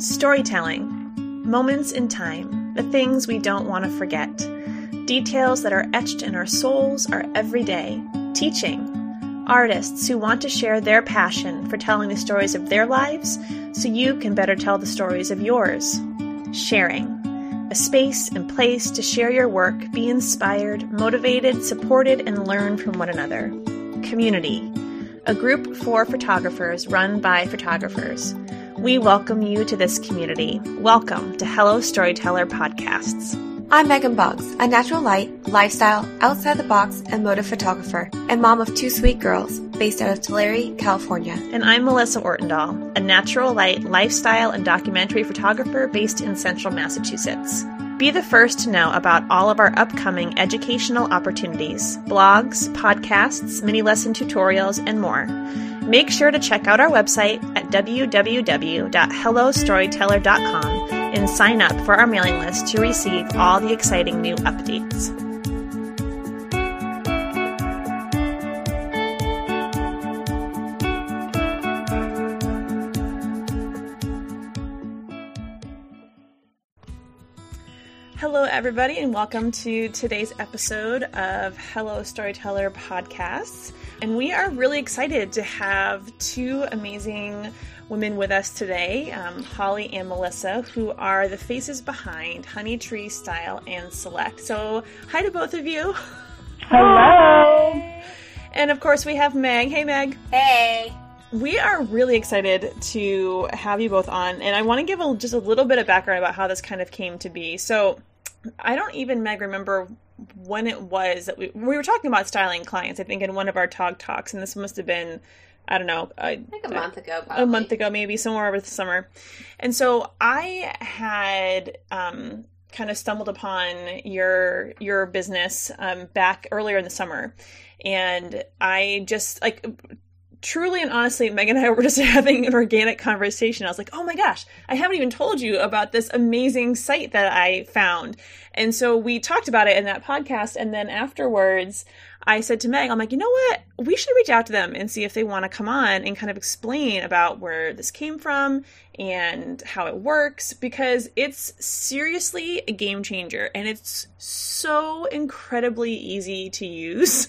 Storytelling. Moments in time, the things we don't want to forget. Details that are etched in our souls are every day. Teaching. Artists who want to share their passion for telling the stories of their lives so you can better tell the stories of yours. Sharing. A space and place to share your work, be inspired, motivated, supported, and learn from one another. Community. A group for photographers run by photographers. We welcome you to this community. Welcome to Hello Storyteller Podcasts. I'm Megan Boggs, a natural light, lifestyle, outside the box, and motive photographer, and mom of two sweet girls based out of Tulare, California. And I'm Melissa Ortendahl, a natural light, lifestyle, and documentary photographer based in central Massachusetts. Be the first to know about all of our upcoming educational opportunities, blogs, podcasts, mini lesson tutorials, and more. Make sure to check out our website at www.hellostoryteller.com and sign up for our mailing list to receive all the exciting new updates. Hello, everybody, and welcome to today's episode of Hello Storyteller Podcasts. And we are really excited to have two amazing women with us today, um, Holly and Melissa, who are the faces behind Honey Tree Style and Select. So, hi to both of you. Hello. And of course, we have Meg. Hey, Meg. Hey. We are really excited to have you both on, and I want to give a, just a little bit of background about how this kind of came to be. So, I don't even, Meg, remember when it was that we, we were talking about styling clients, I think, in one of our talk talks, and this must have been, I don't know, a, Like a month ago, probably. a month ago, maybe somewhere over the summer. And so I had um, kind of stumbled upon your your business um, back earlier in the summer, and I just like truly and honestly, Megan and I were just having an organic conversation. I was like, oh my gosh, I haven't even told you about this amazing site that I found. And so we talked about it in that podcast. And then afterwards, I said to Meg, I'm like, you know what? We should reach out to them and see if they want to come on and kind of explain about where this came from and how it works because it's seriously a game changer and it's so incredibly easy to use.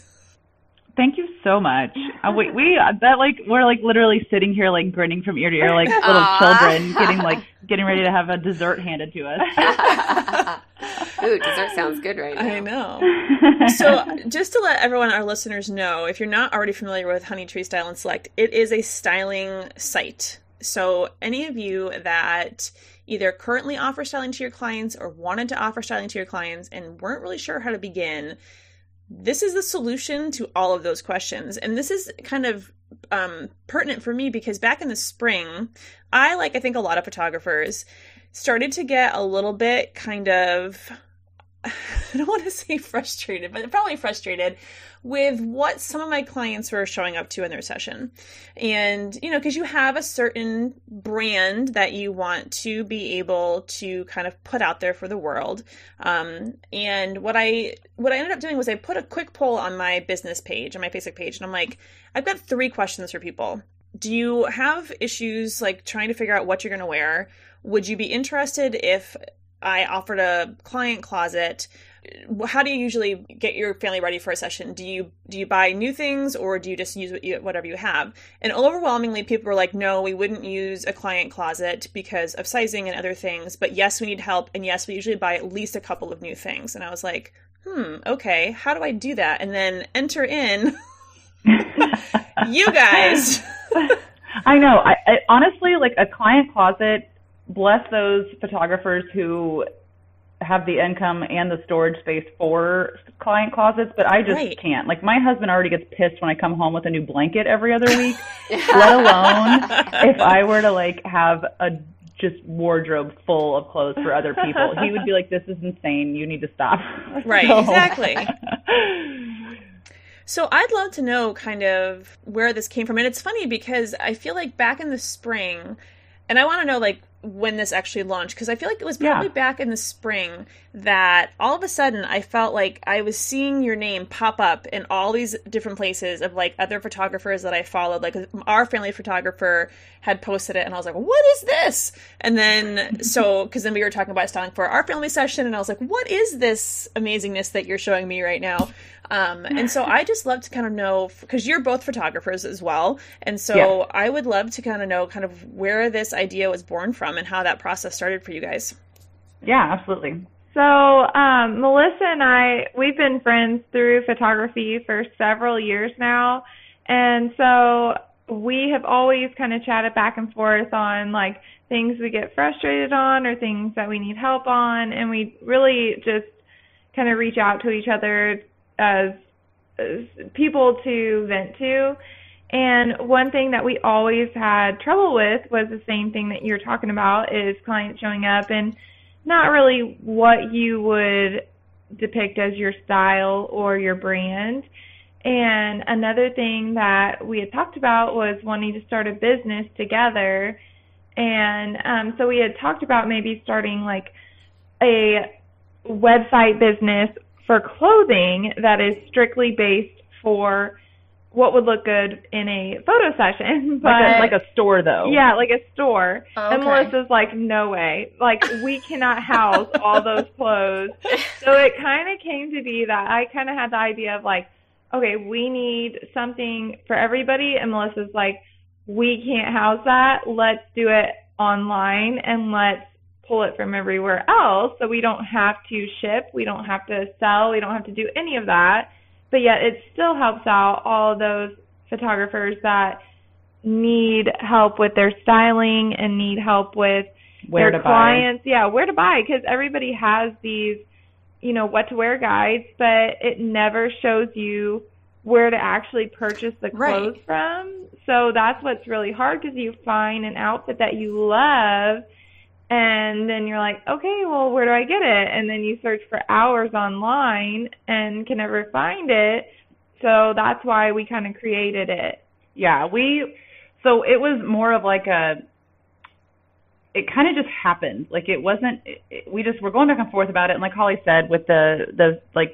Thank you so much. Uh, we we that like we're like literally sitting here like grinning from ear to ear like little Aw. children getting like getting ready to have a dessert handed to us. Ooh, dessert sounds good right now. I know. so, just to let everyone, our listeners know, if you're not already familiar with Honey Tree Style and Select, it is a styling site. So, any of you that either currently offer styling to your clients or wanted to offer styling to your clients and weren't really sure how to begin, this is the solution to all of those questions. And this is kind of um, pertinent for me because back in the spring, I, like I think a lot of photographers, started to get a little bit kind of I don't want to say frustrated, but probably frustrated with what some of my clients were showing up to in their session. And, you know, because you have a certain brand that you want to be able to kind of put out there for the world. Um, and what I what I ended up doing was I put a quick poll on my business page, on my Facebook page, and I'm like, I've got three questions for people. Do you have issues like trying to figure out what you're going to wear? Would you be interested if I offered a client closet. How do you usually get your family ready for a session? Do you do you buy new things or do you just use what you, whatever you have? And overwhelmingly, people were like, "No, we wouldn't use a client closet because of sizing and other things." But yes, we need help, and yes, we usually buy at least a couple of new things. And I was like, "Hmm, okay, how do I do that?" And then enter in you guys. I know. I, I honestly like a client closet. Bless those photographers who have the income and the storage space for client closets, but I just Right. can't. Like my husband already gets pissed when I come home with a new blanket every other week, let alone if I were to like have a just wardrobe full of clothes for other people. He would be like, "This is insane. You need to stop." Right, So- exactly. So I'd love to know kind of where this came from. And it's funny because I feel like back in the spring, and I want to know like when this actually launched because I feel like it was probably yeah. back in the spring that all of a sudden I felt like I was seeing your name pop up in all these different places of like other photographers that I followed. Like our family photographer had posted it, and I was like, "What is this?" And then so because then we were talking about styling for our family session, and I was like, "What is this amazingness that you're showing me right now?" Um, and so I just love to kind of know because you're both photographers as well, and so yeah. I would love to kind of know kind of where this idea was born from and how that process started for you guys. Yeah, absolutely. So um, Melissa and I, we've been friends through photography for several years now, and so we have always kind of chatted back and forth on like things we get frustrated on or things that we need help on, and we really just kind of reach out to each other as, as people to vent to. And one thing that we always had trouble with was the same thing that you're talking about is clients showing up and not really what you would depict as your style or your brand. And another thing that we had talked about was wanting to start a business together. And um, so we had talked about maybe starting like a website business for clothing that is strictly based for what would look good in a photo session. But, like, a, like a store, though. Yeah, like a store. Oh, okay. And Melissa's like, no way. Like, we cannot house all those clothes. So it kind of came to be that I kind of had the idea of like, okay, we need something for everybody. And Melissa's like, we can't house that. Let's do it online and let's pull it from everywhere else so we don't have to ship, we don't have to sell, we don't have to do any of that. But yet it still helps out all those photographers that need help with their styling and need help with where their clients. Buy. Yeah, where to buy because everybody has these, you know, what to wear guides, but it never shows you where to actually purchase the clothes right. from. So that's what's really hard because you find an outfit that you love and then you're like, okay, well, where do I get it? And then you search for hours online and can never find it. So that's why we kind of created it. Yeah, we, so it was more of like a, it kind of just happened. Like it wasn't, it, we just were going back and forth about it. And like Holly said, with the, the, like,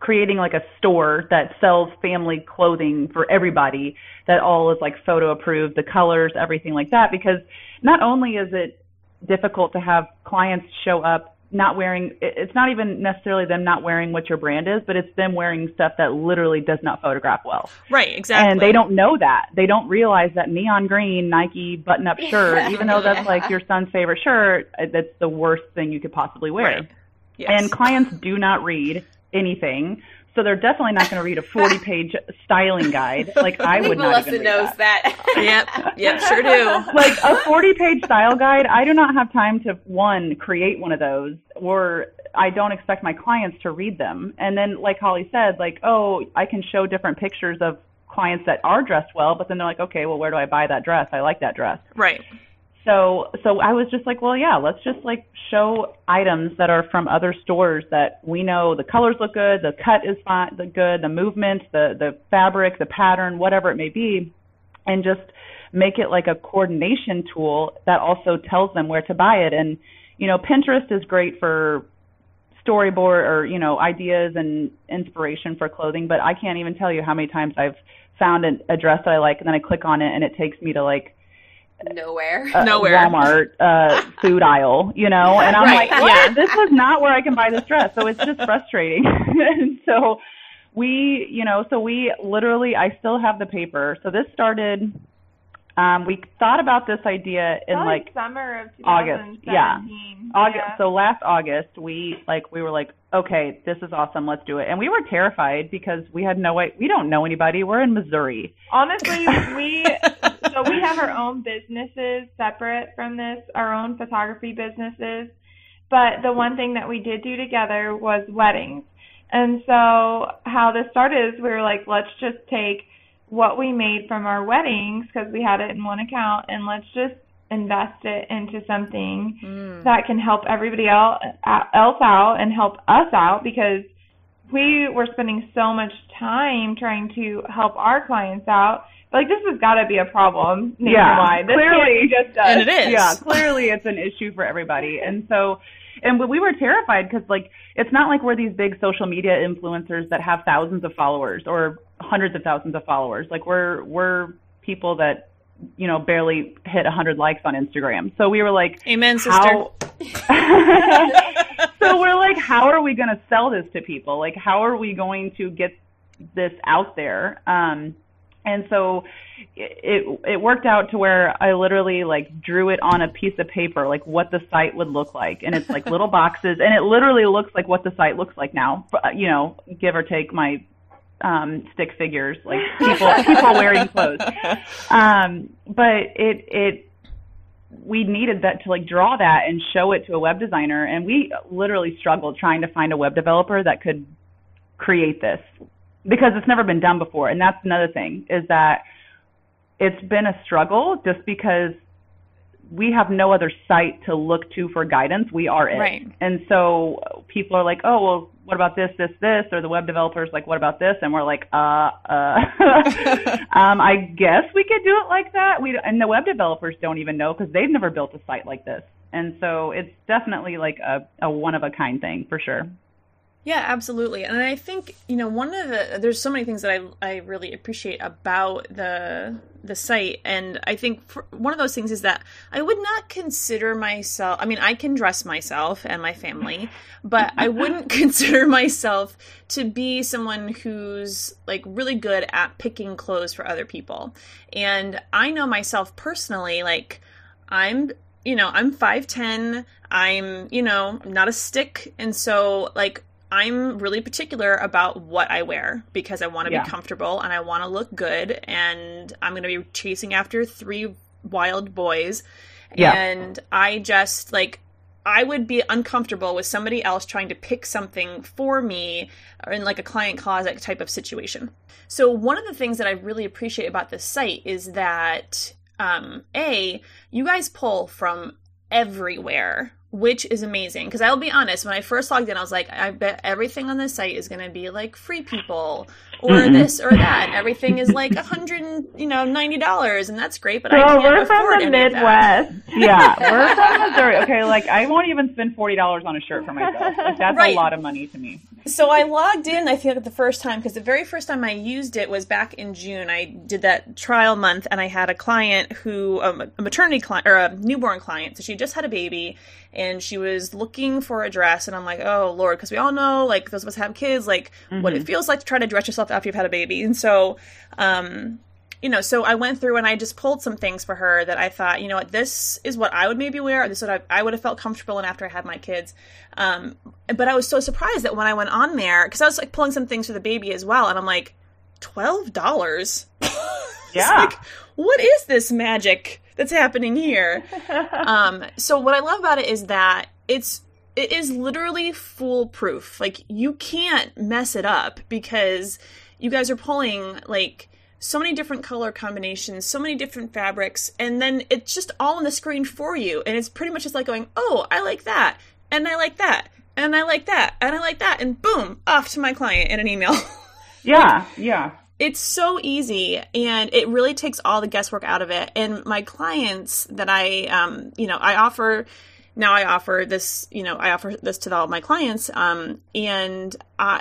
creating like a store that sells family clothing for everybody that all is like photo approved, the colors, everything like that. Because not only is it difficult to have clients show up not wearing it's not even necessarily them not wearing what your brand is but it's them wearing stuff that literally does not photograph well. Right exactly. And they don't know that. They don't realize that neon green nike button up shirt even though that's like your son's favorite shirt uh, that's the worst thing you could possibly wear. Right. yes. and clients do not read anything so they're definitely not going to read a 40 page styling guide. Like I, I would not even knows that. that. yep. Yep. Sure do. Like a 40 page style guide. I do not have time to one, create one of those or I don't expect my clients to read them. And then like Holly said, like, oh, I can show different pictures of clients that are dressed well, but then they're like, okay, well, where do I buy that dress? I like that dress. Right. So so I was just like, well, yeah, let's just like show items that are from other stores that we know the colors look good, the cut is fine, the good, the movement, the the fabric, the pattern, whatever it may be, and just make it like a coordination tool that also tells them where to buy it. And you know, Pinterest is great for storyboard or you know ideas and inspiration for clothing, but I can't even tell you how many times I've found a dress that I like and then I click on it and it takes me to like nowhere, uh, nowhere, Walmart uh, food aisle, you know, and I'm right. like, what? yeah, this is not where I can buy this dress. So it's just frustrating. and so we, you know, so we literally, I still have the paper. So this started. Um, we thought about this idea in Probably like summer of August. Yeah. August. Yeah. So last August, we like we were like, okay, this is awesome, let's do it. And we were terrified because we had no way. We don't know anybody. We're in Missouri. Honestly, we so we have our own businesses separate from this, our own photography businesses. But the one thing that we did do together was weddings. And so how this started is we were like, let's just take what we made from our weddings because we had it in one account and let's just invest it into something mm. that can help everybody else else out and help us out because we were spending so much time trying to help our clients out. Like this has got to be a problem nationwide. Yeah, clearly, just us. and it is. Yeah, clearly it's an issue for everybody. And so, and we were terrified because like it's not like we're these big social media influencers that have thousands of followers or hundreds of thousands of followers. Like we're we're people that you know barely hit 100 likes on Instagram. So we were like, Amen, sister. so we're like, how are we going to sell this to people? Like, how are we going to get this out there? Um, and so it it worked out to where I literally like drew it on a piece of paper, like what the site would look like, and it's like little boxes, and it literally looks like what the site looks like now. You know, give or take my um, stick figures, like people people wearing clothes. Um, but it it we needed that to like draw that and show it to a web designer, and we literally struggled trying to find a web developer that could create this because it's never been done before. And that's another thing is that it's been a struggle just because we have no other site to look to for guidance. We are it. Right. And so people are like, oh, well, what about this, this, this? Or the web developers like, what about this? And we're like, uh, uh, um, I guess we could do it like that. We and the web developers don't even know because they've never built a site like this. And so it's definitely like a, a one of a kind thing for sure. Yeah, absolutely. And I think, you know, one of the there's so many things that I I really appreciate about the the site and I think for, one of those things is that I would not consider myself I mean, I can dress myself and my family, but I wouldn't consider myself to be someone who's like really good at picking clothes for other people. And I know myself personally like I'm you know, I'm 5'10, I'm, you know, I'm not a stick. And so, like, I'm really particular about what I wear because I want to Yeah. be comfortable and I want to look good and I'm going to be chasing after three wild boys Yeah. and I just like I would be uncomfortable with somebody else trying to pick something for me or in like a client closet type of situation. So one of the things that I really appreciate about this site is that um a you guys pull from everywhere which is amazing because I'll be honest when I first logged in I was like I bet everything on this site is going to be like free people or Mm-mm. this or that and everything is like a hundred you know ninety dollars and that's great but I can't we're afford from the. Midwest. Yeah, we're from Missouri. Okay, like I won't even spend forty dollars on a shirt for myself. Like, that's Right. a lot of money to me. So I logged in, I think, the first time because the very first time I used it was back in June. I did that trial month, and I had a client who, um, a maternity client or a newborn client. So she just had a baby, and she was looking for a dress, and I'm like, oh lord, because we all know, like those of us have kids, like what it feels like to try to dress yourself after you've had a baby, and so. um you know, so I went through and I just pulled some things for her that I thought, you know what, this is what I would maybe wear. Or this is what I, I would have felt comfortable in after I had my kids. Um, but I was so surprised that when I went on there, because I was like pulling some things for the baby as well, and I'm like, twelve dollars. Yeah. like, what is this magic that's happening here? um, so what I love about it is that it's it is literally foolproof. Like you can't mess it up because you guys are pulling like so many different color combinations, so many different fabrics, and then it's just all on the screen for you. And it's pretty much just like going, oh, I like that, and I like that, and I like that, and I like that, and boom, off to my client in an email. Yeah, yeah. it's so easy and it really takes all the guesswork out of it and my clients that i um you know i offer now i offer this you know i offer this to all my clients um and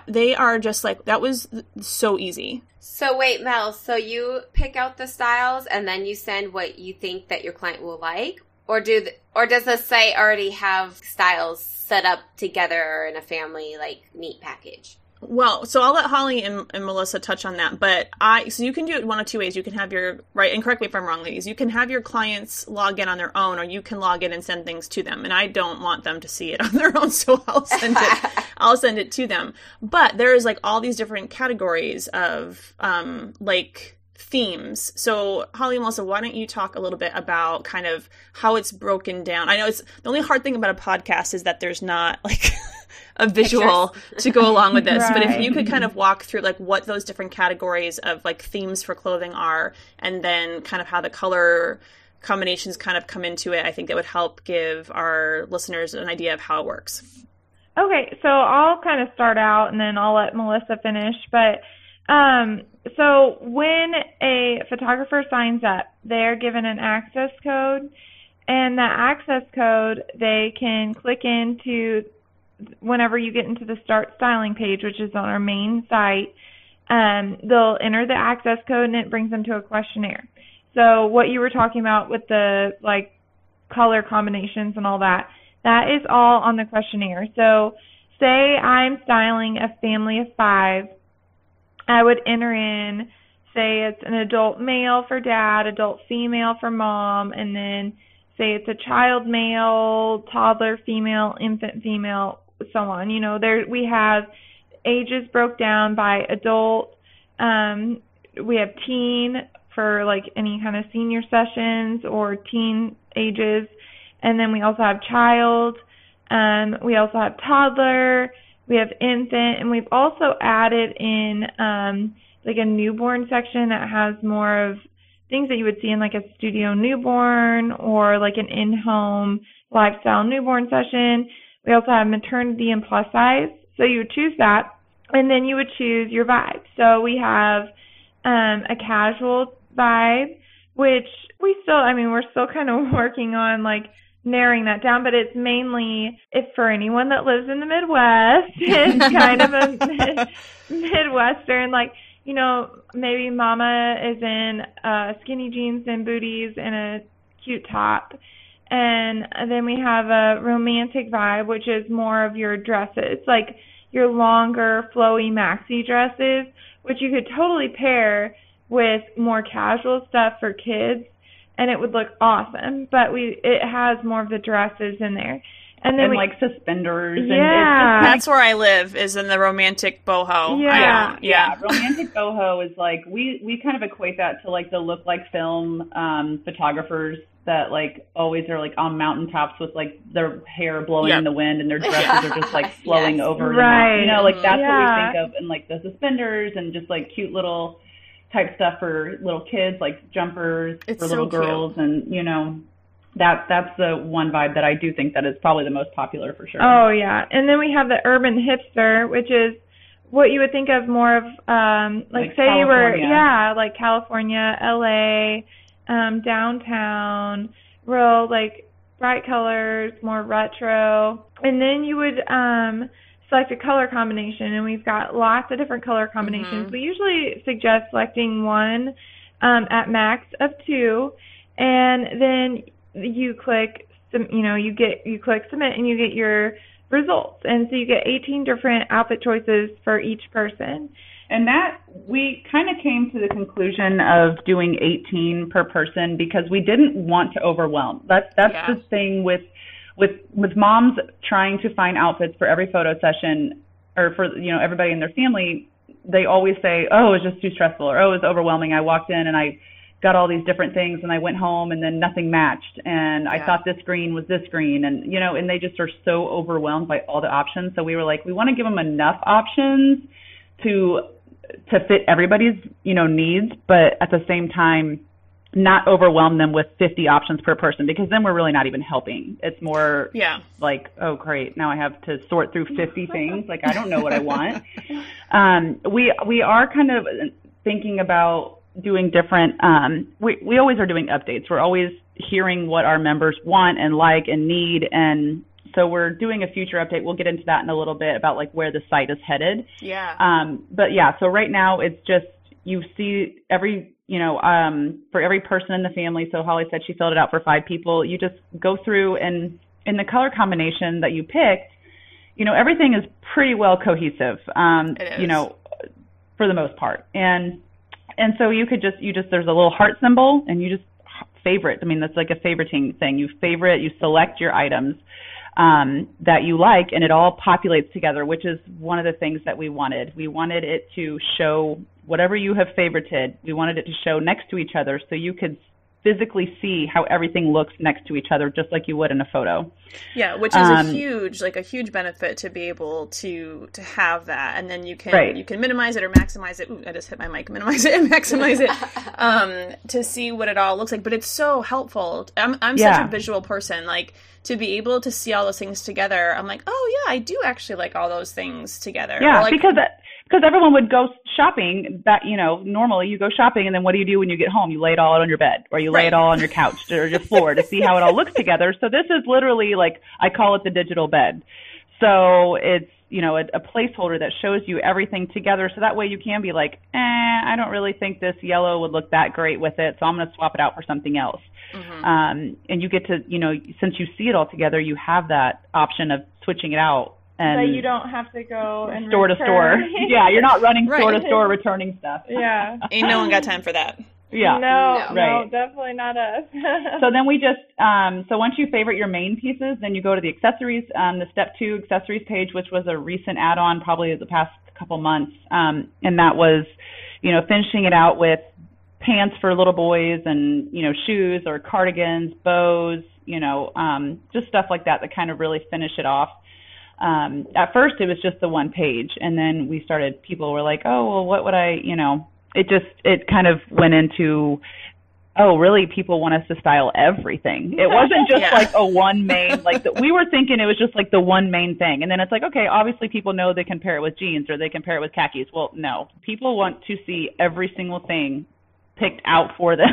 they are just like that was so easy So wait, Mel. So you pick out the styles and then you send what you think that your client will like, or do or does the site already have styles set up together in a family like neat package? Well, so I'll let Holly and, and Melissa touch on that, but I so you can do it one of two ways. You can have your right, and correct me if I'm wrong, ladies. You can have your clients log in on their own, or you can log in and send things to them. And I don't want them to see it on their own, so I'll send it. I'll send it to them. But there is like all these different categories of um like themes. So Holly and Melissa, why don't you talk a little bit about kind of how it's broken down? I know it's the only hard thing about a podcast is that there's not like a visual to go along with this. But if you could kind of walk through like what those different categories of like themes for clothing are, and then kind of how the color combinations kind of come into it, I think that would help give our listeners an idea of how it works. Okay, so I'll kind of start out and then I'll let Melissa finish. But um, so when a photographer signs up, they're given an access code, and that access code they can click into whenever you get into the start styling page, which is on our main site. Um, they'll enter the access code and it brings them to a questionnaire. So what you were talking about with the like color combinations and all that, that is all on the questionnaire. So say I'm styling a family of five, I would enter in, say it's an adult male for dad, adult female for mom, and then say it's a child male, toddler female, infant female, so on. You know, there we have ages broke down by adult, um, we have teen for like any kind of senior sessions or teen ages and then we also have child. Um, we also have toddler. We have infant, and we've also added in um, like a newborn section that has more of things that you would see in like a studio newborn or like an in-home lifestyle newborn session. We also have maternity and plus size. So you would choose that, and then you would choose your vibe. So we have um, a casual vibe, which we still, I mean, we're still kind of working on like narrowing that down, but it's mainly if for anyone that lives in the Midwest, it's kind of a mid- Midwestern, like, you know, maybe mama is in uh, skinny jeans and booties and a cute top. And then we have a romantic vibe, which is more of your dresses, like your longer, flowy maxi dresses, which you could totally pair with more casual stuff for kids and it would look awesome. But we it has more of the dresses in there. And then and we, like suspenders. Yeah, and that's where I live. Is in the romantic boho. Yeah. yeah, yeah. Romantic boho is like we we kind of equate that to like the look like film um, photographers that like always are like on mountaintops with like their hair blowing yep. in the wind and their dresses are just like flowing yes. over. Right. You know, like that's yeah. what we think of, and like the suspenders and just like cute little type stuff for little kids, like jumpers it's for little girls, cute. and you know, that that's the one vibe that I do think that is probably the most popular for sure. Oh yeah, and then we have the urban hipster, which is what you would think of more of um like, like say California. you were yeah like California, LA, um downtown, real like bright colors, more retro. And then you would um select a color combination, and we've got lots of different color combinations. Mm-hmm. We usually suggest selecting one um, at max of two, and then you click, you know, you get you click submit, and you get your results. And so you get 18 different outfit choices for each person. And that we kind of came to the conclusion of doing 18 per person because we didn't want to overwhelm. That's that's yeah. the thing with with with moms trying to find outfits for every photo session or for you know everybody in their family they always say oh it's just too stressful or oh it's overwhelming i walked in and i got all these different things and i went home and then nothing matched and yeah. i thought this green was this green and you know and they just are so overwhelmed by all the options so we were like we want to give them enough options to to fit everybody's you know needs but at the same time not overwhelm them with 50 options per person because then we're really not even helping. It's more yeah. like, oh great, now I have to sort through 50 things. Like I don't know what I want. Um, we we are kind of thinking about doing different. Um, we we always are doing updates. We're always hearing what our members want and like and need, and so we're doing a future update. We'll get into that in a little bit about like where the site is headed. Yeah. Um, but yeah, so right now it's just you see every you know, um, for every person in the family. So Holly said she filled it out for five people. You just go through and in the color combination that you picked, you know, everything is pretty well cohesive. Um, it is. you know, for the most part. And and so you could just you just there's a little heart symbol and you just favorite. I mean, that's like a favoriting thing. You favorite, you select your items um, that you like, and it all populates together, which is one of the things that we wanted. We wanted it to show whatever you have favorited, we wanted it to show next to each other so you could physically see how everything looks next to each other, just like you would in a photo. Yeah, which is um, a huge, like a huge benefit to be able to to have that, and then you can right. you can minimize it or maximize it. Ooh, I just hit my mic. Minimize it and maximize it um, to see what it all looks like. But it's so helpful. I'm I'm yeah. such a visual person. Like to be able to see all those things together, I'm like, oh yeah, I do actually like all those things together. Yeah, like, because because everyone would go shopping that you know normally you go shopping and then what do you do when you get home? You lay it all out on your bed or you lay right. it all on your couch or your floor to see how it all looks together. So this is literally like i call it the digital bed. So it's you know a, a placeholder that shows you everything together. So that way you can be like eh i don't really think this yellow would look that great with it so i'm going to swap it out for something else. Mm-hmm. um, and you get to you know since you see it all together you have that option of switching it out and so you don't have to go and store return. to store. yeah, you're not running right. store to store returning stuff. Yeah, ain't no one got time for that. Yeah, no, no, right. no definitely not us. so then we just um, so once you favorite your main pieces, then you go to the accessories, um, the step two accessories page, which was a recent add-on, probably the past couple months, um, and that was, you know, finishing it out with pants for little boys and you know shoes or cardigans, bows, you know, um, just stuff like that that kind of really finish it off um, at first it was just the one page, and then we started. People were like, "Oh, well, what would I?" You know, it just it kind of went into oh really people want us to style everything it wasn't just yeah. like a one main like the, we were thinking it was just like the one main thing and then it's like okay obviously people know they can pair it with jeans or they can pair it with khakis well no people want to see every single thing picked out for them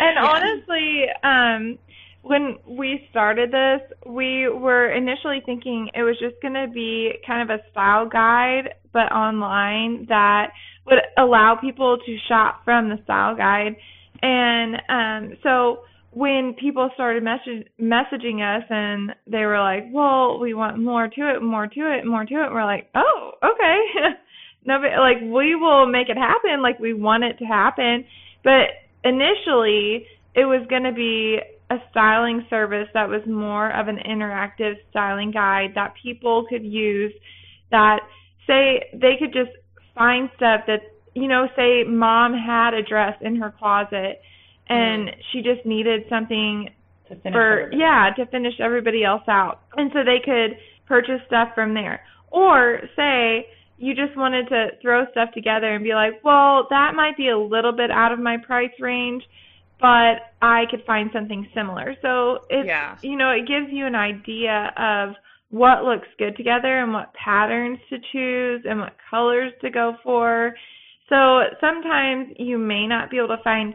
and yeah. honestly um when we started this, we were initially thinking it was just going to be kind of a style guide, but online that would allow people to shop from the style guide. And um, so when people started message- messaging us and they were like, "Well, we want more to it, more to it, more to it," we're like, "Oh, okay." no, but like we will make it happen. Like we want it to happen, but initially it was going to be a styling service that was more of an interactive styling guide that people could use that say they could just find stuff that you know say mom had a dress in her closet and mm. she just needed something to for everybody. yeah to finish everybody else out and so they could purchase stuff from there or say you just wanted to throw stuff together and be like well that might be a little bit out of my price range but I could find something similar. So it's yeah. you know, it gives you an idea of what looks good together and what patterns to choose and what colors to go for. So sometimes you may not be able to find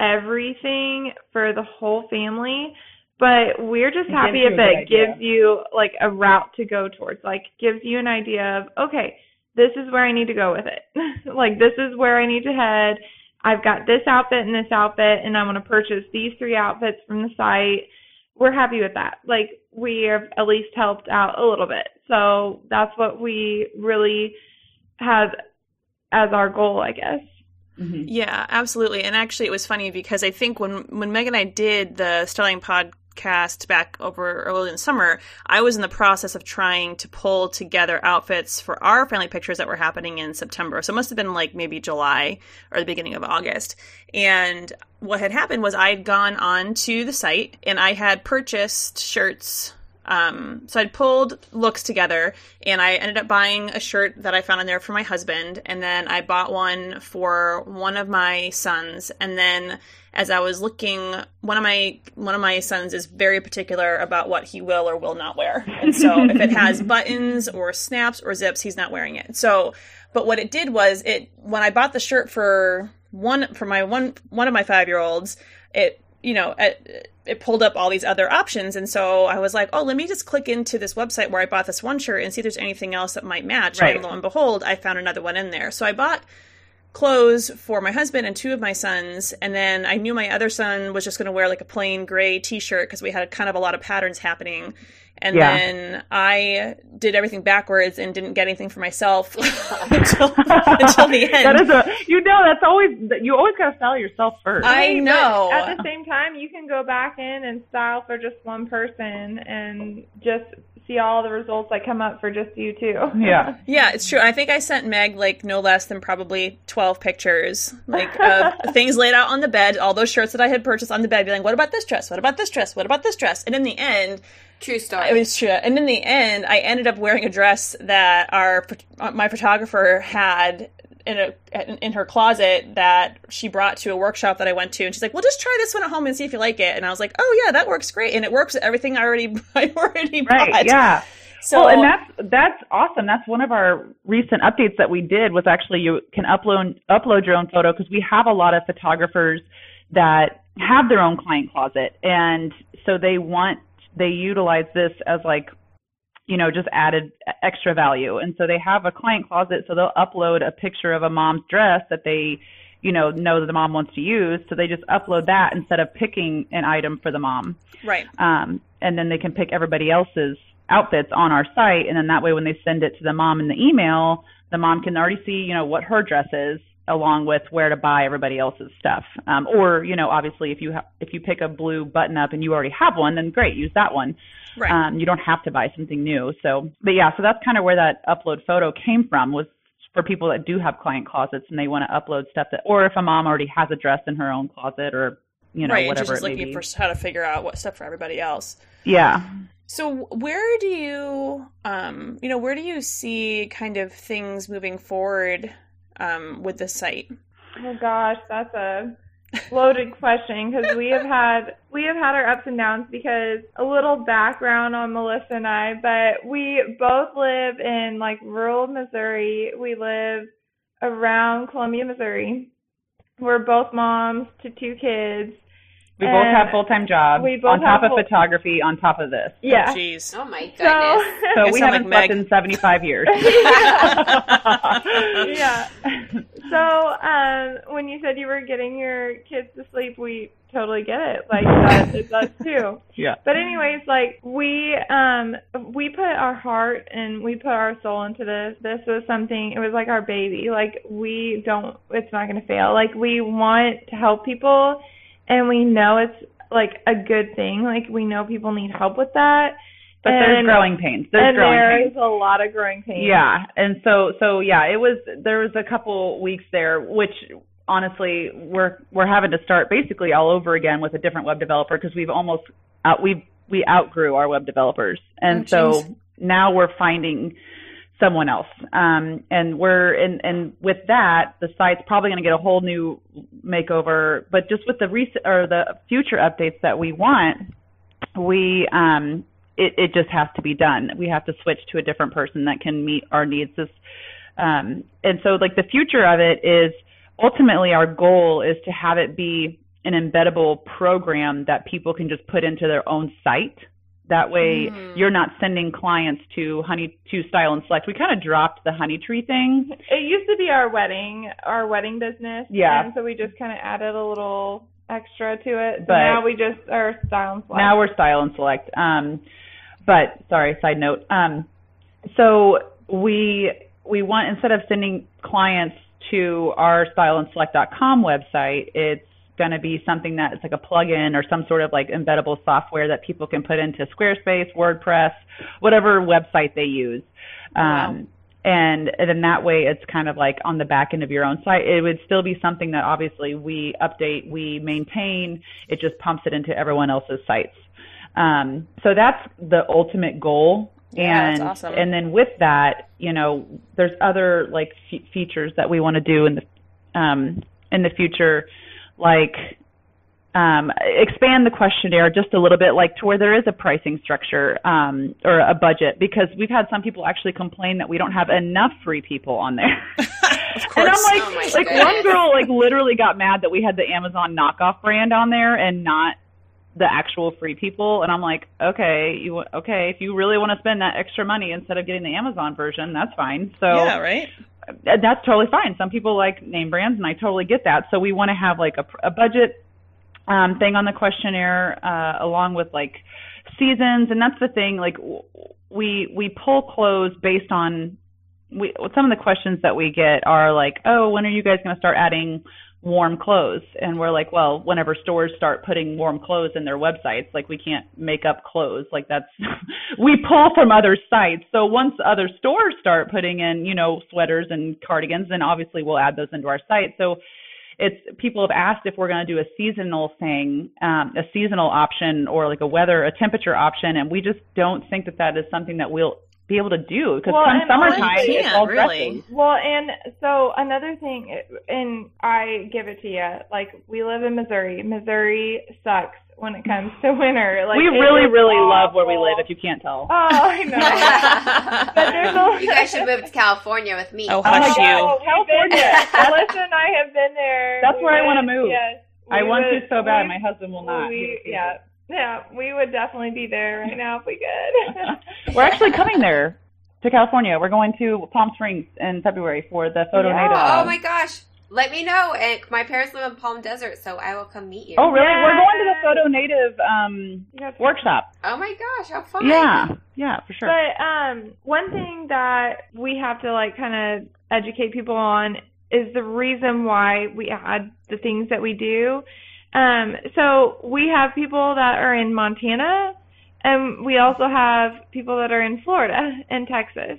everything for the whole family, but we're just happy if it gives you like a route to go towards, like gives you an idea of, okay, this is where I need to go with it. like this is where I need to head I've got this outfit and this outfit, and I want to purchase these three outfits from the site. We're happy with that. Like, we have at least helped out a little bit. So that's what we really have as our goal, I guess. Mm-hmm. Yeah, absolutely. And actually, it was funny because I think when when Meg and I did the Styling Pod cast back over early in the summer, I was in the process of trying to pull together outfits for our family pictures that were happening in September. So it must have been like maybe July or the beginning of August. And what had happened was I'd gone on to the site and I had purchased shirts um, so I'd pulled looks together and I ended up buying a shirt that I found in there for my husband. And then I bought one for one of my sons. And then as I was looking, one of my, one of my sons is very particular about what he will or will not wear. And so if it has buttons or snaps or zips, he's not wearing it. So, but what it did was it, when I bought the shirt for one, for my one, one of my five year olds, it you know, it, it pulled up all these other options. And so I was like, oh, let me just click into this website where I bought this one shirt and see if there's anything else that might match. Right. And lo and behold, I found another one in there. So I bought clothes for my husband and two of my sons. And then I knew my other son was just going to wear like a plain gray t shirt because we had kind of a lot of patterns happening and yeah. then I did everything backwards and didn't get anything for myself until, until the end. That is a you know that's always you always got to style yourself first. I know. But at the same time, you can go back in and style for just one person and just see all the results that come up for just you too. Yeah. Yeah, it's true. I think I sent Meg like no less than probably 12 pictures, like of things laid out on the bed, all those shirts that I had purchased on the bed, being like, what about this dress? What about this dress? What about this dress? And in the end, True story. it was true. And in the end, I ended up wearing a dress that our my photographer had in a in her closet that she brought to a workshop that I went to, and she's like, "Well, just try this one at home and see if you like it." And I was like, "Oh yeah, that works great," and it works with everything I already I already Right. bought. Yeah. So well, and that's that's awesome. That's one of our recent updates that we did was actually you can upload upload your own photo because we have a lot of photographers that have their own client closet, and so they want they utilize this as like you know just added extra value, and so they have a client closet, so they'll upload a picture of a mom's dress that they you know know that the mom wants to use, so they just upload that instead of picking an item for the mom. Right. um, and then they can pick everybody else's outfits on our site, and then that way when they send it to the mom in the email, the mom can already see, you know, what her dress is, along with where to buy everybody else's stuff. Um, or, you know, obviously if you ha- if you pick a blue button up and you already have one, then great, use that one. Right. Um, you don't have to buy something new. So, but yeah, so that's kind of where that upload photo came from was for people that do have client closets and they want to upload stuff that, or if a mom already has a dress in her own closet or you know right, whatever just it may looking for how to figure out what stuff for everybody else. yeah. So where do you, um, you know, where do you see kind of things moving forward um, with the site? Oh gosh, that's a loaded question because we have had we have had our ups and downs because a little background on Melissa and I, but we both live in like rural Missouri. We live around Columbia, Missouri. We're both moms to two kids. We both have full time jobs we both on top have of full- photography on top of this. Yeah. Oh, jeez. oh my So goodness. So You we haven't like slept Meg. in 75 years. yeah. So, um, when you said you were getting your kids to sleep, we totally get it. Like that, it does too. yeah. But anyways, like we um we put our heart and we put our soul into this. This was something. It was like our baby. Like we don't. It's not going to fail. Like we want to help people, and we know it's like a good thing. Like we know people need help with that. But there's growing pains. There's and growing there pains. is a lot of growing pains. Yeah. And so so yeah, it was there was a couple weeks there which honestly we're we're having to start basically all over again with a different web developer because we've almost out we we outgrew our web developers. And Oh, so now we're finding someone else. Um, and we're and and with that, the site's probably going to get a whole new makeover. But just with the recent or the future updates that we want, we um, it it just has to be done. We have to switch to a different person that can meet our needs. This, um, and so like the future of it is ultimately our goal is to have it be an embeddable program that people can just put into their own site. That way, Mm. you're not sending clients to Honey Tree Style and Select. We kind of dropped the Honey Tree thing. It used to be our wedding, our wedding business. Yeah. And so we just kind of added a little extra to it. So But- now we just are style and select. Now we're Style and Select. Um, but sorry, side note. Um, so we we want instead of sending clients to our styleandselect.com website, it's going to be something that it's like a plugin or some sort of like embeddable software that people can put into Squarespace, WordPress, whatever website they use. Wow. Um, and, then that way it's kind of like on the back end of your own site. It would still be something that obviously we update, we maintain. It just pumps it into everyone else's sites. Um, so that's the ultimate goal. Yeah, and awesome. and then with that, you know, there's other like fe- features that we want to do in the um, in the future, like um, expand the questionnaire just a little bit, like to where there is a pricing structure um, or a budget, because we've had some people actually complain that we don't have enough free people on there. Of and. I'm like, Oh like goodness. one girl like literally got mad that we had the Amazon knockoff brand on there and not the actual free people. And I'm like, okay, you okay? If you really want to spend that extra money instead of getting the Amazon version, that's fine. So yeah, right. That's totally fine. Some people like name brands, and I totally get that. So we want to have like a, a budget um, thing on the questionnaire, uh, along with like seasons, and that's the thing. Like we we pull clothes based on we some of the questions that we get are like, oh, when are you guys going to start adding warm clothes. And we're like well whenever stores start putting warm clothes in their websites like we can't make up clothes. Like that's we pull from other sites. So once other stores start putting in you know sweaters and cardigans then obviously we'll add those into our site. So it's people have asked if we're going to do a seasonal thing um, a seasonal option or like a weather a temperature option. And we just don't think that that is something that we'll be able to do because well, come summertime it's all really. Well, and so another thing, and I give it to you, like we live in Missouri. Missouri sucks when it comes to winter. Like we really, really awful. love where we live. If you can't tell. Oh, I know. but there's a, you guys should move to California with me. Oh, oh hush oh, you. California. Melissa and I have been there. That's we where went, I want to move. Yes. I want would, to so bad. We, My husband will not. We, yeah. Yeah, we would definitely be there right now if we could. We're actually coming there to California. We're going to Palm Springs in February for the Photo yeah. Native. Oh my gosh. Let me know. And my parents live in Palm Desert, so I will come meet you. Oh, really? Yeah. We're going to the Photo Native um, workshop. Oh my gosh, how fun! Yeah, yeah, for sure. But um, one thing that we have to like kind of educate people on is the reason why we add the things that we do. Um, so we have people that are in Montana, and we also have people that are in Florida and Texas.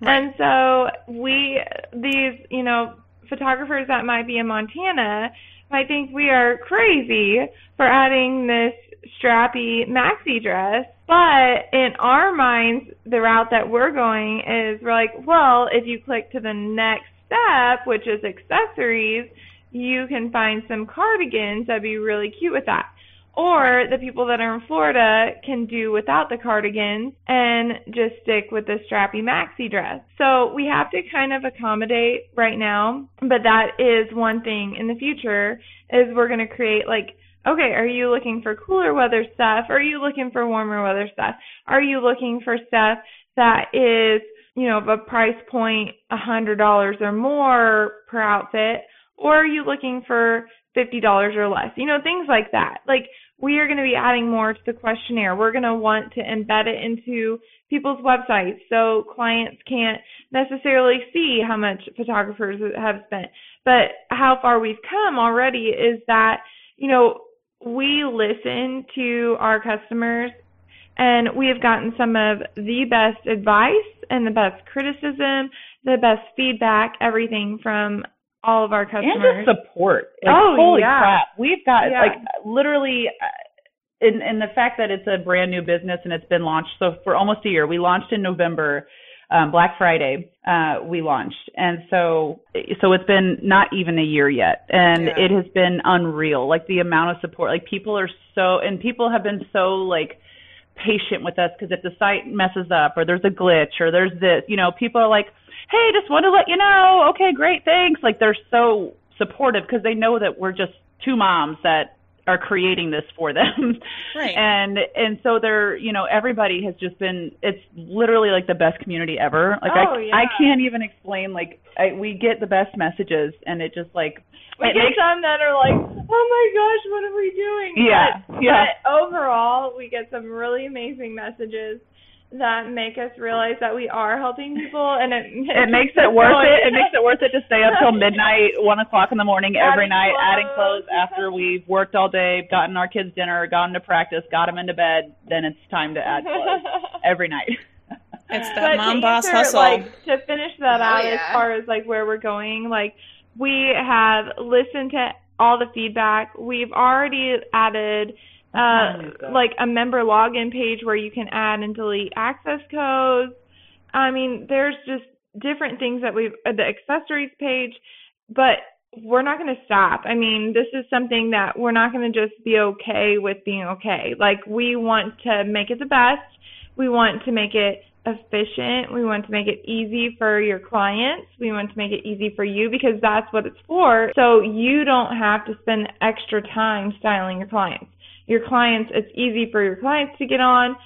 Right. And so we, these, you know, photographers that might be in Montana might think we are crazy for adding this strappy maxi dress. But in our minds, the route that we're going is we're like, well, if you click to the next step, which is accessories, you can find some cardigans that'd be really cute with that. Or the people that are in Florida can do without the cardigans and just stick with the strappy maxi dress. So we have to kind of accommodate right now, but that is one thing in the future is we're going to create like okay, are you looking for cooler weather stuff? Are you looking for warmer weather stuff? Are you looking for stuff that is, you know, of a price point a hundred dollars or more per outfit? Or are you looking for $50 or less? You know, things like that. Like, we are going to be adding more to the questionnaire. We're going to want to embed it into people's websites so clients can't necessarily see how much photographers have spent. But how far we've come already is that, you know, we listen to our customers and we have gotten some of the best advice and the best criticism, the best feedback, everything from all of our customers. And the support. Like, oh, holy yeah. crap. We've got yeah. like literally uh, in in the fact that it's a brand new business and it's been launched so for almost a year. We launched in November. Um, Black Friday, uh, we launched, and so so it's been not even a year yet, and yeah. it has been unreal. Like the amount of support, like people are so, and people have been so like patient with us because if the site messes up or there's a glitch or there's this, you know, people are like, hey, just want to let you know. Okay, great, thanks. Like they're so supportive because they know that we're just two moms that are creating this for them. Right. And and so they're, you know, everybody has just been it's literally like the best community ever. Like oh, I yeah. I can't even explain like I, we get the best messages and it just like we get makes, some that are like, "Oh my gosh, what are we doing?" Yeah, but, yeah. But overall, we get some really amazing messages that make us realize that we are helping people, and it it makes it worth it. It makes it worth it to stay up till midnight, one o'clock in the morning every adding night, clothes. adding clothes after we've worked all day, gotten our kids dinner, gotten to practice, got them into bed. Then it's time to add clothes every night. It's that but mom boss answer, hustle. Like to finish that oh, out yeah. as far as like where we're going, like we have listened to all the feedback. We've already added uh, like a member login page where you can add and delete access codes. I mean, there's just different things that we've uh, the accessories page, but we're not going to stop. I mean, this is something that we're not going to just be okay with being okay. Like we want to make it the best. We want to make it efficient. We want to make it easy for your clients. We want to make it easy for you because that's what it's for. So you don't have to spend extra time styling your clients your clients, it's easy for your clients to get on,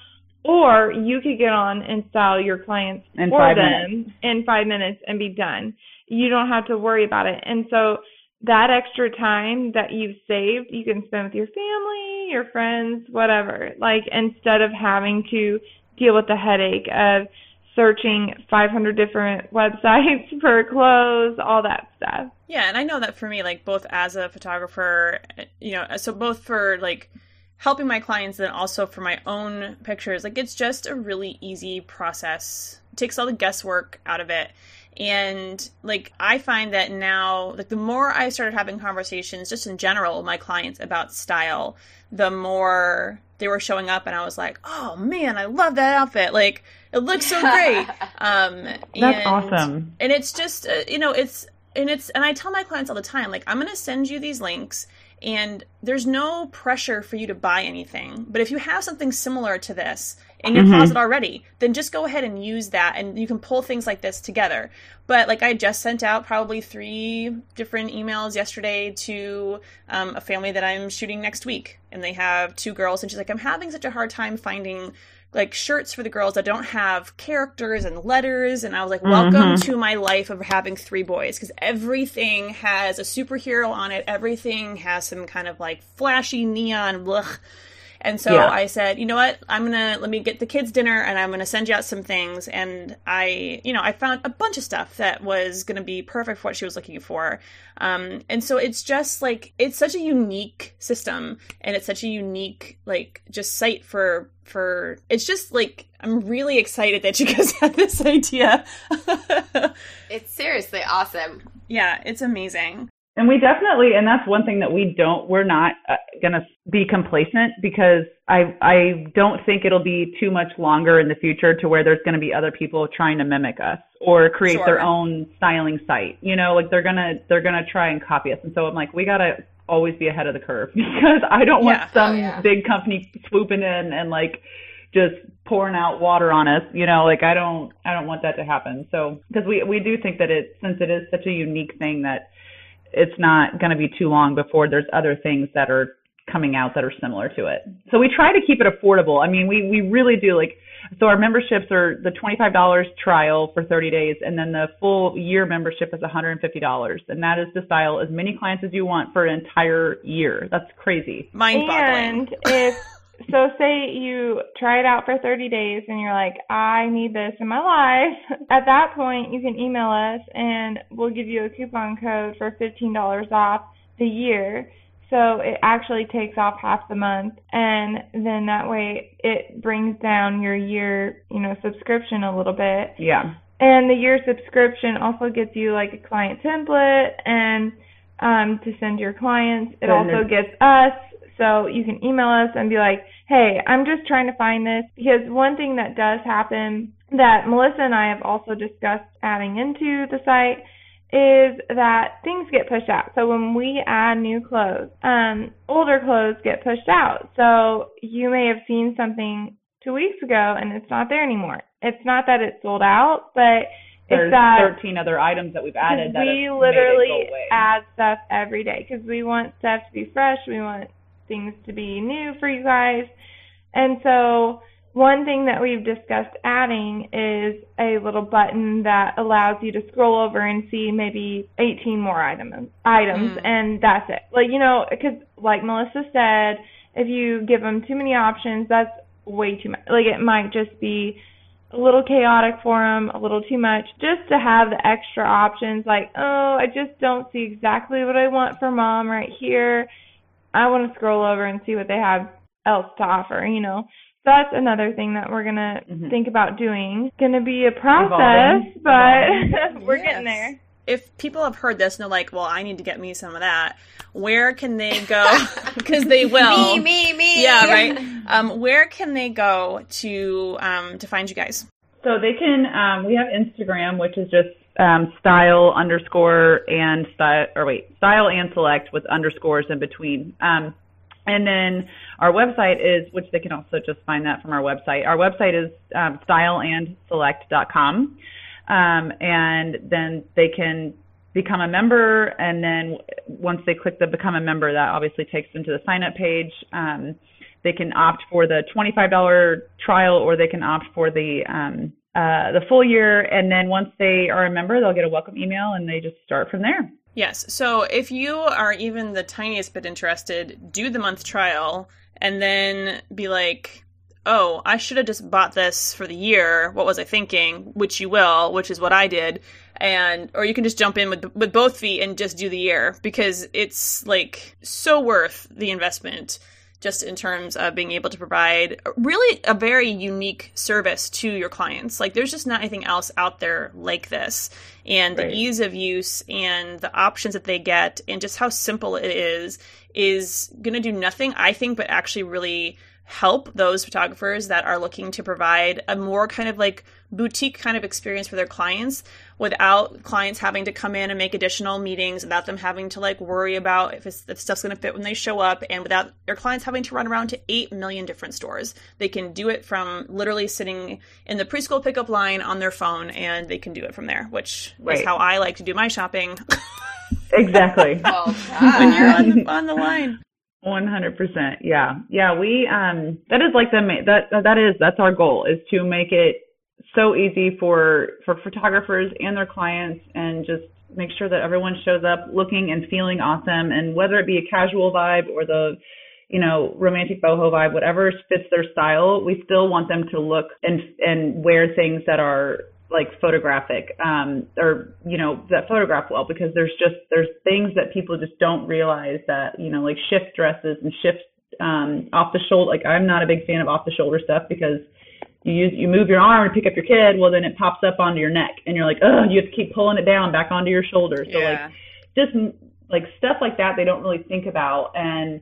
or you could get on and style your clients in for them minutes. in five minutes and be done. You don't have to worry about it. And so that extra time that you've saved, you can spend with your family, your friends, whatever. Like instead of having to deal with the headache of searching 500 different websites for clothes, all that stuff. Yeah, and I know that for me, like both as a photographer, you know, so both for like helping my clients and also for my own pictures, like it's just a really easy process. It takes all the guesswork out of it. And like I find that now, like the more I started having conversations just in general with my clients about style, the more they were showing up and I was like, "Oh man, I love that outfit." Like it looks so great. Um That's and, awesome. And it's just uh, you know, it's and it's and I tell my clients all the time like I'm going to send you these links and there's no pressure for you to buy anything. But if you have something similar to this in your Mhm. closet already, then just go ahead and use that and you can pull things like this together. But like I just sent out probably three different emails yesterday to um, a family that I'm shooting next week. And they have two girls and she's like, I'm having such a hard time finding like shirts for the girls that don't have characters and letters and i was like welcome Mhm. to my life of having three boys because everything has a superhero on it everything has some kind of like flashy neon blech. And so Yeah. i said you know what? I'm gonna let me get the kids dinner and i'm gonna send you out some things. And i you know i found a bunch of stuff that was gonna be perfect for what she was looking for. Um, and so it's just like it's such a unique system and it's such a unique like just site for for it's just like i'm really excited that you guys had this idea. It's seriously awesome. yeah it's amazing And we definitely, and that's one thing that we don't, we're not uh, going to be complacent because I, I don't think it'll be too much longer in the future to where there's going to be other people trying to mimic us or create Sure. their own styling site. You know, like they're going to, they're going to try and copy us. And so I'm like, we got to always be ahead of the curve because I don't want Yeah. some Oh, yeah. big company swooping in and like just pouring out water on us, you know, like I don't, I don't want that to happen. So, because we, we do think that it, since it is such a unique thing that it's not going to be too long before there's other things that are coming out that are similar to it. So we try to keep it affordable. I mean, we, we really do like, so our memberships are the $25 trial for 30 days and then the full year membership is $150. And that is to style as many clients as you want for an entire year. That's crazy. mind boggling And if so, say you try it out for 30 days and you're like, I need this in my life. At that point, you can email us and we'll give you a coupon code for $15 off the year. So it actually takes off half the month, and then that way it brings down your year, you know, subscription a little bit. Yeah. And the year subscription also gets you like a client template and um, to send your clients. It also gets us, so you can email us and be like, hey, I'm just trying to find this. Because one thing that does happen that Melissa and I have also discussed adding into the site is that things get pushed out. So when we add new clothes, um, older clothes get pushed out. So you may have seen something two weeks ago and it's not there anymore. It's not that it's sold out, but There's it's that 13 other items that we've added that we literally it go away. add stuff every day because we want stuff to be fresh. We want things to be new for you guys. And so one thing that we've discussed adding is a little button that allows you to scroll over and see maybe 18 more items, items, Mm. and that's it. Like you know, because like Melissa said, if you give them too many options, that's way too much. Like it might just be a little chaotic for them, a little too much, just to have the extra options like, oh, I just don't see exactly what I want for mom right here. I want to scroll over and see what they have else to offer, you know. So that's another thing that we're going to Mhm. think about doing. It's going to be a process, Evolving. but Evolving. we're Yes. getting there. if people have heard this and they're like well i need to get me some of that where can they go because they will Me, me, me. yeah right um where can they go to um to find you guys So they can, um, we have Instagram, which is just um, style underscore and style, or wait, style and select with underscores in between. Um, and then our website is, which they can also just find that from our website. Our website is um, styleandselect.com. Um, and then they can become a member. And then once they click the become a member, that obviously takes them to the sign up page. Um, they can opt for the $25 trial or they can opt for the um, uh, the full year. And then once they are a member, they'll get a welcome email and they just start from there. Yes. So if you are even the tiniest bit interested, do the month trial and then be like, oh, I should have just bought this for the year. What was I thinking? Which you will, which is what I did. And, or you can just jump in with, with both feet and just do the year because it's like so worth the investment just in terms of being able to provide really a very unique service to your clients. Like there's just not anything else out there like this. And right. the ease of use and the options that they get and just how simple it is is going to do nothing, I think, but actually really help those photographers that are looking to provide a more kind of like boutique kind of experience for their clients without clients having to come in and make additional meetings, without them having to like worry about if, if stuff's going to fit when they show up, and without their clients having to run around to 8 million different stores. They can do it from literally sitting in the preschool pickup line on their phone, and they can do it from there, which right. is how I like to do my shopping. exactly. when you're on, on the line. One hundred percent. Yeah, yeah. We um that is like the that that is that's our goal is to make it so easy for for photographers and their clients and just make sure that everyone shows up looking and feeling awesome and whether it be a casual vibe or the you know romantic boho vibe whatever fits their style we still want them to look and and wear things that are like photographic um or you know that photograph well because there's just there's things that people just don't realize that you know like shift dresses and shift um off the shoulder like I'm not a big fan of off the shoulder stuff because you use you move your arm to pick up your kid well then it pops up onto your neck and you're like oh you have to keep pulling it down back onto your shoulder so yeah. like just like stuff like that they don't really think about and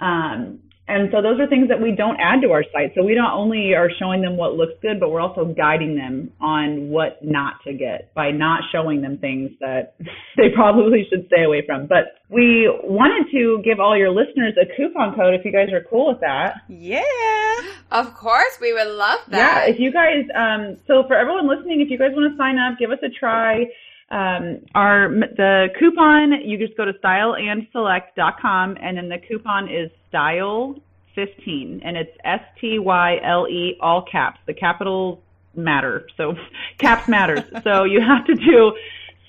um and so those are things that we don't add to our site. So we not only are showing them what looks good, but we're also guiding them on what not to get by not showing them things that they probably should stay away from. But we wanted to give all your listeners a coupon code if you guys are cool with that. Yeah. Of course, we would love that. Yeah, if you guys, um, so for everyone listening, if you guys want to sign up, give us a try. Um, our the coupon you just go to styleandselect.com and then the coupon is style 15 and it's S T Y L E all caps. The capitals matter. So caps matters. so you have to do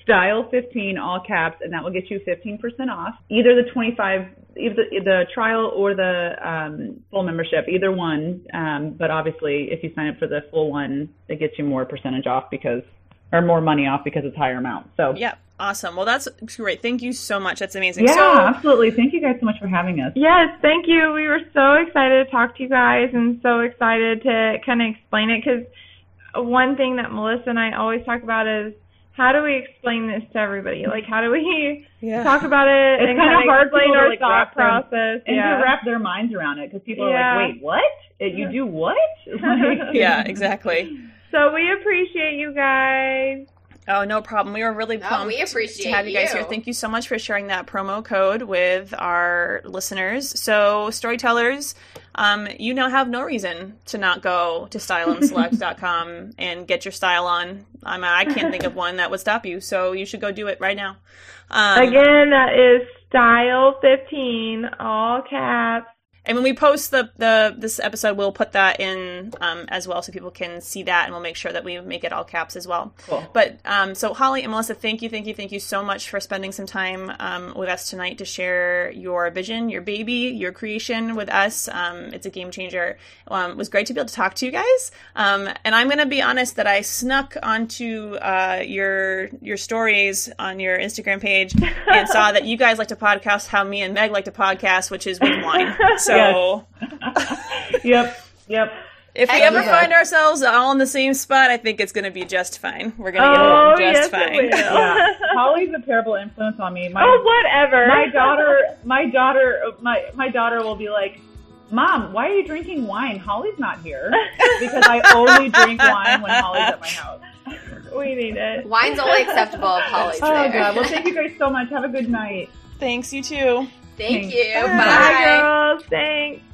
style 15 all caps and that will get you 15% off. Either the 25 either the, the trial or the um, full membership, either one. Um, but obviously if you sign up for the full one, it gets you more percentage off because or more money off because it's higher amount. So yeah, awesome. Well, that's great. Thank you so much. That's amazing. Yeah, so, absolutely. Thank you guys so much for having us. Yes, thank you. We were so excited to talk to you guys and so excited to kind of explain it because one thing that Melissa and I always talk about is how do we explain this to everybody? Like, how do we yeah. talk about it it's and kind, of hard explain our like thought process and yeah. to wrap their minds around it because people yeah. are like, wait, what? You do what? Like, yeah, exactly. So we appreciate you guys. Oh, no problem. We were really pumped we appreciate to have you guys you. here. Thank you so much for sharing that promo code with our listeners. So, storytellers, um, you now have no reason to not go to styleandselect.com and get your style on. I'm, I can't think of one that would stop you, so you should go do it right now. Um, Again, that is style 15, all caps and when we post the, the this episode, we'll put that in um, as well, so people can see that, and we'll make sure that we make it all caps as well. Cool. But um, so Holly and Melissa, thank you, thank you, thank you so much for spending some time um, with us tonight to share your vision, your baby, your creation with us. Um, it's a game changer. Um, it was great to be able to talk to you guys. Um, and I'm going to be honest that I snuck onto uh, your your stories on your Instagram page and saw that you guys like to podcast how me and Meg like to podcast, which is with wine. So. Yes. yep. Yep. If we ever find ourselves all in the same spot, I think it's going to be just fine. We're going to get oh, along just yes, fine. Yeah. Holly's a terrible influence on me. My, oh, whatever. My daughter, my daughter, my my daughter will be like, "Mom, why are you drinking wine? Holly's not here because I only drink wine when Holly's at my house." We need it. Wine's only acceptable if Holly's oh, there. God. Well, thank you guys so much. Have a good night. Thanks. You too. Thank you. Bye, Bye girls. Thanks.